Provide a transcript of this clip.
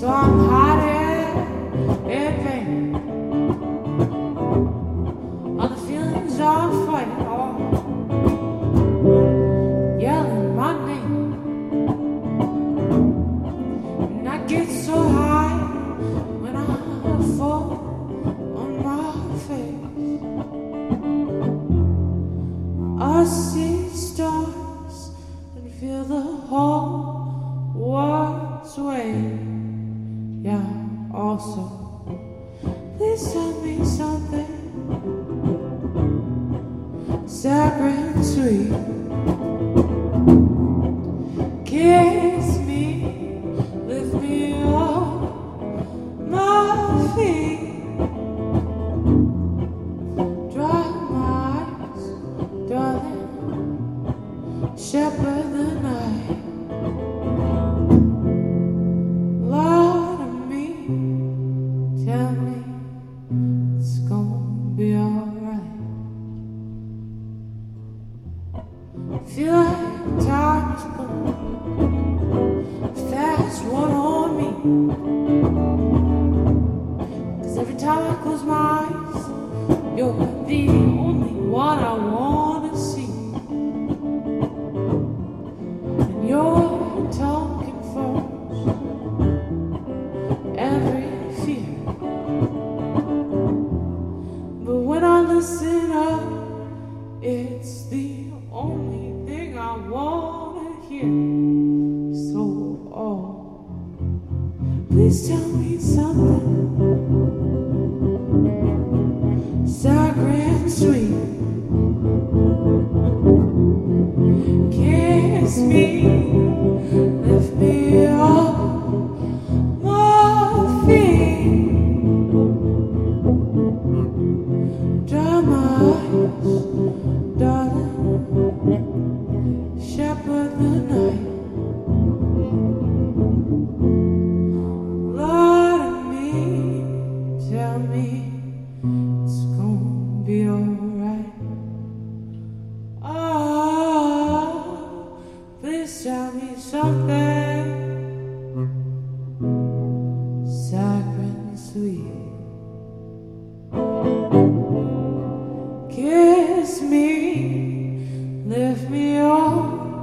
So I'm hot at everything. All the feelings are fighting all. Yelling my name. And I get so high when I fall on my face. I see stars and feel the whole world's weight also. Please tell me something sacred and sweet. Kiss me, lift me off my feet. Dry my eyes, darling, shepherd the night. Tell me it's gonna be alright. Feel like time is going fast one on me. Please tell me something Kiss me, lift me off